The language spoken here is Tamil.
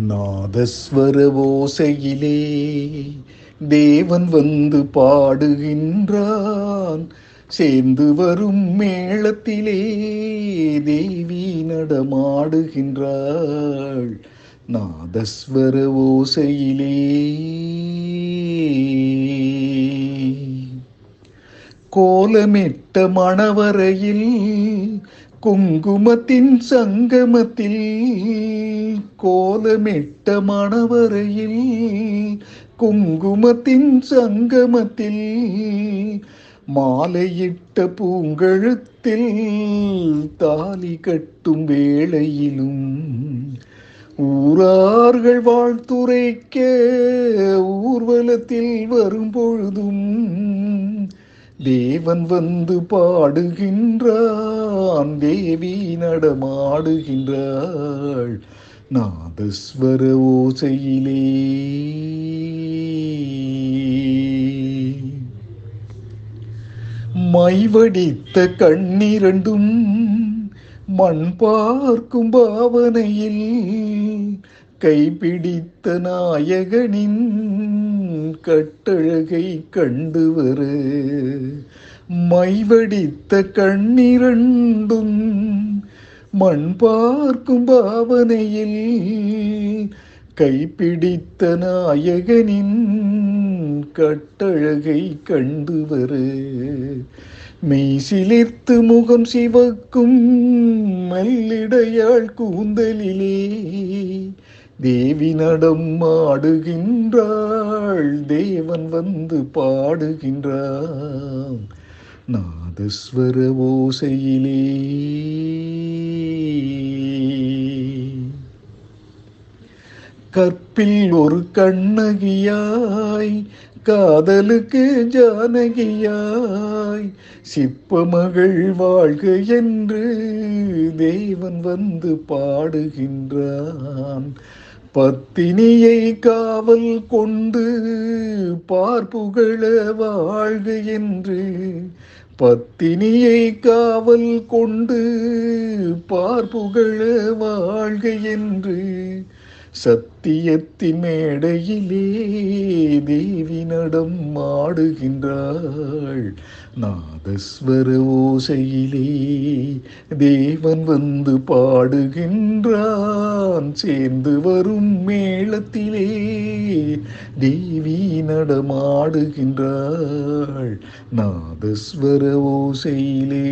நாதஸ்வர ஓசையிலே தேவன் வந்து பாடுகின்றான். சேர்ந்து வரும் மேளத்திலே தேவி நடமாடுகின்றாள். நாதஸ்வர ஓசையிலே கோலமிட்ட மணவரையில் குங்குமத்தின் சங்கமத்தில் கோலமிட்ட மணவரையில் குங்குமத்தின் சங்கமத்தில் மாலையிட்ட பூங்கழுத்தில் தாலி கட்டும் வேளையிலும் ஊரார்கள் வாழ்த்துரைக்க ஊர்வலத்தில் வரும்பொழுதும் தேவன் வந்து பாடுகின்றார். பாடுகின்றான் தேவி நடமாடுகின்றாள். நாதஸ்வர ஓசையிலே. மைவடித்த கண்ணிரண்டும் மண் பார்க்கும் பாவனையில் கைப்பிடித்த நாயகனின் கட்டழகை கண்டு வரு மைவடித்த கண்ணிரண்டும் மண் பார்க்கும் பாவனையில் கைப்பிடித்த நாயகனின் கட்டழகை கண்டு வரு மெய் சிலிர்த்து முகம் சிவக்கும் மல்லிடையாள் கூந்தலிலே தேவி நடம் ஆடுகின்றாள் தேவன் வந்து பாடுகின்றான். நாதஸ்வர ஓசையிலே. கற்பில் ஒரு கண்ணகியாய் காதலுக்கு ஜானகியாய் சிப்பமகள் வாழ்க என்று தேவன் வந்து பாடுகின்றான். பத்தினியை காவல் கொண்டு பார்ப்புகள வாழ்க என்று பத்தினியை காவல் கொண்டு பார்ப்புகள வாழ்க என்று சத்தியத்தி மேடையிலே தேவி நடம் ஆடுகின்றாள். நாதஸ்வர ஓசையிலே தேவன் வந்து பாடுகின்றான். சேர்ந்து வரும் மேளத்திலே தேவி நடமாடுகின்றாள் நாதஸ்வர ஓசையிலே